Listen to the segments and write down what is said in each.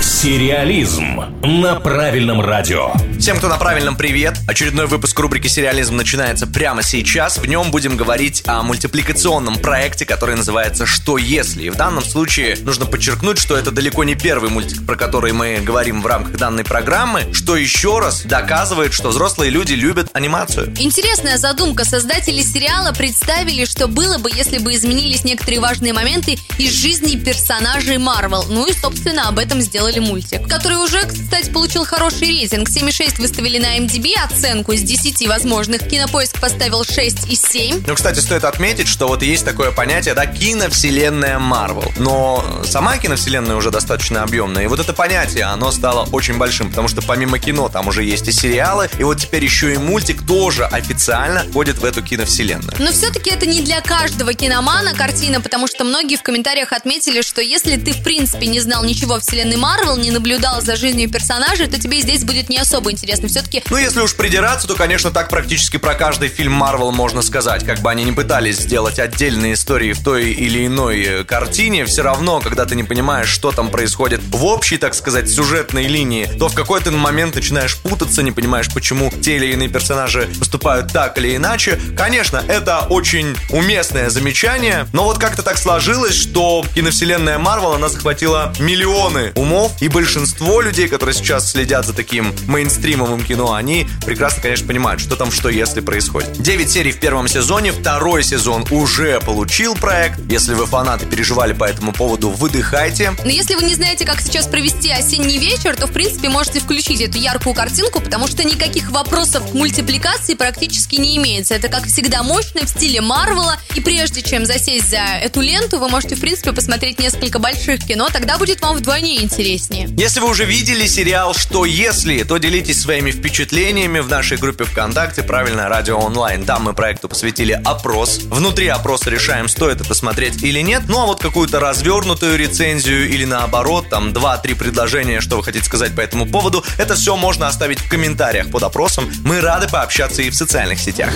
Сериализм на правильном радио. Всем, кто на правильном привет. Очередной выпуск рубрики «Сериализм» начинается прямо сейчас. В нем будем говорить о мультипликационном проекте, который называется «Что если?». И в данном случае нужно подчеркнуть, что это далеко не первый мультик, про который мы говорим в рамках данной программы, что еще раз доказывает, что взрослые люди любят анимацию. Интересная задумка. Создатели сериала представили, что было бы, если бы изменились некоторые важные моменты из жизни персонажей Марвел. Ну и, собственно, об этом сделали сделали мультик, который уже, кстати, получил хороший рейтинг. 7,6 выставили на MDB оценку из 10 возможных. Кинопоиск поставил 6 из 7. Ну, кстати, стоит отметить, что вот есть такое понятие, да, киновселенная Марвел. Но сама киновселенная уже достаточно объемная. И вот это понятие, оно стало очень большим, потому что помимо кино там уже есть и сериалы, и вот теперь еще и мультик тоже официально входит в эту киновселенную. Но все-таки это не для каждого киномана картина, потому что многие в комментариях отметили, что если ты в принципе не знал ничего о вселенной Марвел, Марвел не наблюдал за жизнью персонажей, то тебе здесь будет не особо интересно. Все-таки... Ну, если уж придираться, то, конечно, так практически про каждый фильм Марвел можно сказать. Как бы они не пытались сделать отдельные истории в той или иной э, картине, все равно, когда ты не понимаешь, что там происходит в общей, так сказать, сюжетной линии, то в какой-то момент начинаешь путаться, не понимаешь, почему те или иные персонажи поступают так или иначе. Конечно, это очень уместное замечание, но вот как-то так сложилось, что киновселенная Марвел, она захватила миллионы умов фильмов, и большинство людей, которые сейчас следят за таким мейнстримовым кино, они прекрасно, конечно, понимают, что там что если происходит. 9 серий в первом сезоне, второй сезон уже получил проект. Если вы фанаты переживали по этому поводу, выдыхайте. Но если вы не знаете, как сейчас провести осенний вечер, то, в принципе, можете включить эту яркую картинку, потому что никаких вопросов к мультипликации практически не имеется. Это, как всегда, мощно в стиле Марвела. И прежде чем засесть за эту ленту, вы можете, в принципе, посмотреть несколько больших кино. Тогда будет вам вдвойне интереснее интереснее. Если вы уже видели сериал «Что если?», то делитесь своими впечатлениями в нашей группе ВКонтакте «Правильное радио онлайн». Там мы проекту посвятили опрос. Внутри опроса решаем, стоит это смотреть или нет. Ну а вот какую-то развернутую рецензию или наоборот, там 2-3 предложения, что вы хотите сказать по этому поводу, это все можно оставить в комментариях под опросом. Мы рады пообщаться и в социальных сетях.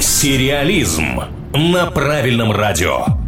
Сериализм на правильном радио.